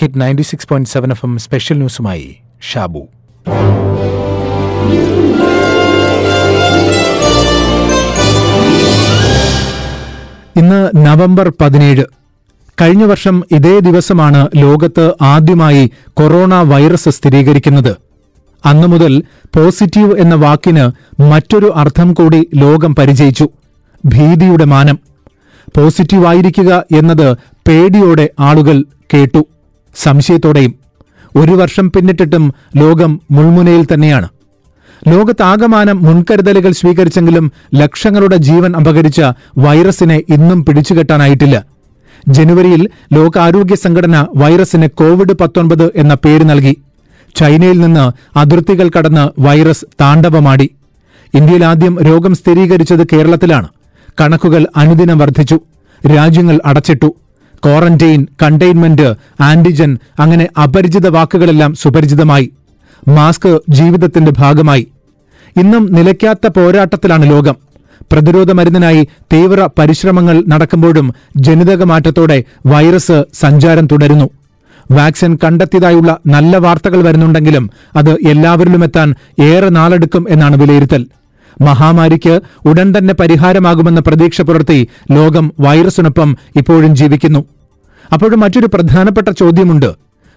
Hit ninety six point seven F M special ന്യൂസുമായി Shabu. ഇന്ന് November പതിനേഴ്. കഴിഞ്ഞ വർഷം ഇതേ ദിവസമാണ് ലോകത്ത് ആദ്യമായി കൊറോണ വൈറസ് സ്ഥിരീകരിക്കുന്നത്. അന്നു മുതൽ പോസിറ്റീവ് എന്ന വാക്കിന് മറ്റൊരു അർത്ഥം കൂടി ലോകം പരിചയിച്ചു. ഭീതിയുടെ മാനം. പോസിറ്റീവായിരിക്കുക എന്നത് പേടിയോടെ ആളുകൾ കേട്ടു. സംശയത്തോടെയും ഒരു വർഷം പിന്നിട്ടിട്ടും ലോകം മുൾമുനയിൽ തന്നെയാണ്. ലോകത്താകമാനം മുൻകരുതലുകൾ സ്വീകരിച്ചെങ്കിലും ലക്ഷങ്ങളുടെ ജീവൻ അപകരിച്ച വൈറസിനെ ഇന്നും പിടിച്ചുകെട്ടാനായിട്ടില്ല. ജനുവരിയിൽ ലോകാരോഗ്യ സംഘടന വൈറസിന് കോവിഡ് പത്തൊൻപത് എന്ന പേര് നൽകി. ചൈനയിൽ നിന്ന് അതിർത്തികൾ കടന്ന് വൈറസ് താണ്ഡവമാടി. ഇന്ത്യയിൽ ആദ്യം രോഗം സ്ഥിരീകരിച്ചത് കേരളത്തിലാണ്. കണക്കുകൾ അനുദിനം വർദ്ധിച്ചു. രാജ്യങ്ങൾ അടച്ചിട്ടു. ക്വാറന്റൈൻ കണ്ടെയ്ൻമെന്റ് ആന്റിജൻ അങ്ങനെ അപരിചിത വാക്കുകളെല്ലാം സുപരിചിതമായി. മാസ്ക് ജീവിതത്തിന്റെ ഭാഗമായി. ഇന്നും നിലയ്ക്കാത്ത പോരാട്ടത്തിലാണ് ലോകം. പ്രതിരോധ മരുന്നിനായി തീവ്ര പരിശ്രമങ്ങൾ നടക്കുമ്പോഴും ജനിതക മാറ്റത്തോടെ വൈറസ് സഞ്ചാരം തുടരുന്നു. വാക്സിൻ കണ്ടെത്തിയതായുള്ള നല്ല വാർത്തകൾ വരുന്നുണ്ടെങ്കിലും അത് എല്ലാവരിലും എത്താൻ ഏറെ നാളെടുക്കും എന്നാണ് വിലയിരുത്തൽ. മഹാമാരിക്ക് ഉടൻ തന്നെ പരിഹാരമാകുമെന്ന പ്രതീക്ഷ പുലർത്തി ലോകം വൈറസിനൊപ്പം ഇപ്പോഴും ജീവിക്കുന്നു. അപ്പോഴും മറ്റൊരു പ്രധാനപ്പെട്ട ചോദ്യമുണ്ട്.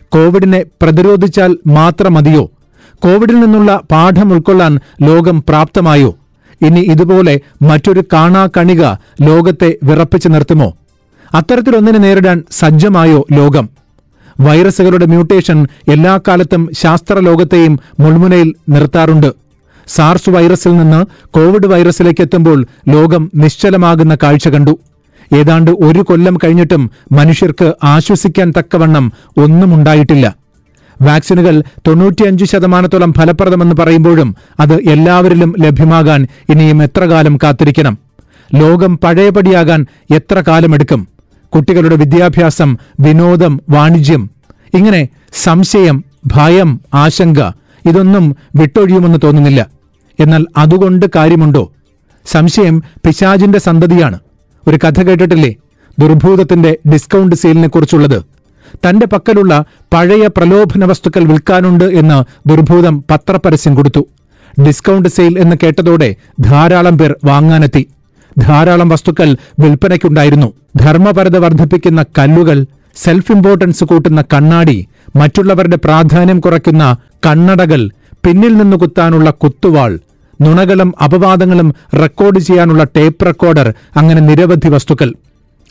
കോവിഡിനെ പ്രതിരോധിച്ചാൽ മാത്രം മതിയോ കോവിഡിൽ നിന്നുള്ള പാഠം ഉൾക്കൊള്ളാൻ ലോകം പ്രാപ്തമായോ? ഇനി ഇതുപോലെ മറ്റൊരു കാണാ കണിക ലോകത്തെ വിറപ്പിച്ചു നിർത്തുമോ? അത്തരത്തിലൊന്നിനെ നേരിടാൻ സജ്ജമായോ ലോകം? വൈറസുകളുടെ മ്യൂട്ടേഷൻ എല്ലാ കാലത്തും ശാസ്ത്രലോകത്തെയും മുൾമുനയിൽ നിർത്താറുണ്ട്. സാർസ് വൈറസിൽ നിന്ന് കോവിഡ് വൈറസിലേക്ക് എത്തുമ്പോൾ ലോകം നിശ്ചലമാകുന്ന കാഴ്ച കണ്ടു. ഏതാണ്ട് ഒരു കൊല്ലം കഴിഞ്ഞിട്ടും മനുഷ്യർക്ക് ആശ്വസിക്കാൻ തക്കവണ്ണം ഒന്നും ഉണ്ടായിട്ടില്ല. വാക്സിനുകൾ തൊണ്ണൂറ്റിയഞ്ച് ശതമാനത്തോളം ഫലപ്രദമെന്ന് പറയുമ്പോഴും അത് എല്ലാവരിലും ലഭ്യമാകാൻ ഇനിയും എത്ര കാലം കാത്തിരിക്കണം? ലോകം പഴയപടിയാകാൻ എത്ര കാലമെടുക്കും? കുട്ടികളുടെ വിദ്യാഭ്യാസം വിനോദം വാണിജ്യം. ഇങ്ങനെ സംശയം ഭയം ആശങ്ക ഇതൊന്നും വിട്ടൊഴിയുമെന്ന് തോന്നുന്നില്ല. എന്നാൽ അതുകൊണ്ട് കാര്യമുണ്ടോ? സംശയം പിശാജിന്റെ സന്തതിയാണ്. ഒരു കഥ കേട്ടിട്ടില്ലേ? ദുർഭൂതത്തിന്റെ ഡിസ്കൗണ്ട് സെയിലിനെ കുറിച്ചുള്ളത് തന്റെ പക്കലുള്ള പഴയ പ്രലോഭന വസ്തുക്കൾ വിൽക്കാനുണ്ട് എന്ന് ദുർഭൂതം പത്രപരസ്യം കൊടുത്തു. ഡിസ്കൗണ്ട് സെയിൽ എന്ന് കേട്ടതോടെ ധാരാളം പേർ വാങ്ങാനെത്തി. ധാരാളം വസ്തുക്കൾ വിൽപ്പനയ്ക്കുണ്ടായിരുന്നു. ധർമ്മപരത വർദ്ധിപ്പിക്കുന്ന കല്ലുകൾ സെൽഫ് ഇമ്പോർട്ടൻസ് കൂട്ടുന്ന കണ്ണാടി മറ്റുള്ളവരുടെ പ്രാധാന്യം കുറയ്ക്കുന്ന കണ്ണടകൾ പിന്നിൽ നിന്ന് കുത്താനുള്ള കുത്തുവാൾ നുണകളും അപവാദങ്ങളും റെക്കോർഡ് ചെയ്യാനുള്ള ടേപ്പ് റെക്കോർഡർ അങ്ങനെ നിരവധി വസ്തുക്കൾ.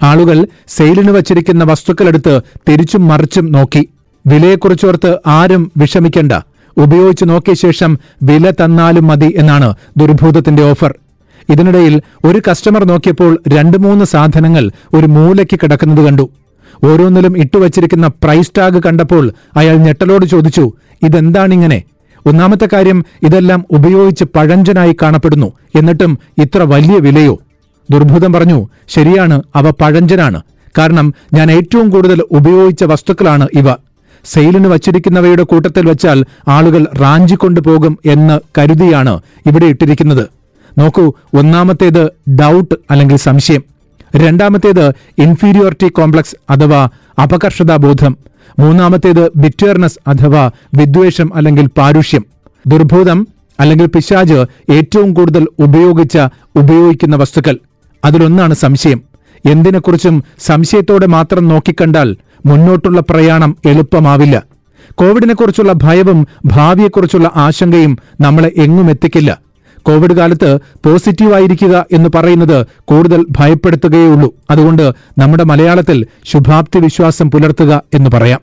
ആളുകൾ സെയിലിന് വച്ചിരിക്കുന്ന വസ്തുക്കളെടുത്ത് തിരിച്ചും മറിച്ചും നോക്കി. വിലയെക്കുറിച്ചോർത്ത് ആരും വിഷമിക്കേണ്ട. ഉപയോഗിച്ചു നോക്കിയ ശേഷം വില തന്നാലും മതി എന്നാണ് ദുർഭൂതത്തിന്റെ ഓഫർ. ഇതിനിടയിൽ ഒരു കസ്റ്റമർ നോക്കിയപ്പോൾ രണ്ട് മൂന്ന് സാധനങ്ങൾ ഒരു മൂലയ്ക്ക് കിടക്കുന്നത് കണ്ടു. ഓരോന്നിലും ഇട്ടുവച്ചിരിക്കുന്ന പ്രൈസ് ടാഗ് കണ്ടപ്പോൾ അയാൾ ഞെട്ടലോട് ചോദിച്ചു ഇതെന്താണിങ്ങനെ? ഒന്നാമത്തെ കാര്യം ഇതെല്ലാം ഉപയോഗിച്ച് പഴഞ്ചനായി കാണപ്പെടുന്നു. എന്നിട്ടും ഇത്ര വലിയ വിലയോ? ദുർഭുതം പറഞ്ഞു ശരിയാണ് അവ പഴഞ്ചനാണ്. കാരണം ഞാൻ ഏറ്റവും കൂടുതൽ ഉപയോഗിച്ച വസ്തുക്കളാണ് ഇവ. സെയിലിന് വച്ചിരിക്കുന്നവയുടെ കൂട്ടത്തിൽ വച്ചാൽ ആളുകൾ റാഞ്ചിക്കൊണ്ടു പോകും എന്ന് കരുതിയാണ് ഇവിടെ ഇട്ടിരിക്കുന്നത്. നോക്കൂ ഒന്നാമത്തേത് ഡൗട്ട് അല്ലെങ്കിൽ സംശയം. രണ്ടാമത്തേത് ഇൻഫീരിയോറിറ്റി കോംപ്ലക്സ് അഥവാ അപകർഷതാബോധം. മൂന്നാമത്തേത് ബിറ്റേർനെസ് അഥവാ വിദ്വേഷം അല്ലെങ്കിൽ പാരുഷ്യം. ദുർഭൂതം അല്ലെങ്കിൽ പിശാജ് ഏറ്റവും കൂടുതൽ ഉപയോഗിച്ച ഉപയോഗിക്കുന്ന വസ്തുക്കൾ. അതിലൊന്നാണ് സംശയം. എന്തിനെക്കുറിച്ചും സംശയത്തോടെ മാത്രം നോക്കിക്കണ്ടാൽ മുന്നോട്ടുള്ള പ്രയാണം എളുപ്പമാവില്ല. കോവിഡിനെക്കുറിച്ചുള്ള ഭയവും ഭാവിയെക്കുറിച്ചുള്ള ആശങ്കയും നമ്മളെ എങ്ങും എത്തിക്കില്ല. കോവിഡ് കാലത്ത് പോസിറ്റീവായിരിക്കുക എന്ന് പറയുന്നത് കൂടുതൽ ഭയപ്പെടുത്തുകയുള്ളൂ അതുകൊണ്ട് നമ്മുടെ മലയാളത്തിൽ ശുഭാപ്തി വിശ്വാസം പുലർത്തുക എന്ന് പറയാം.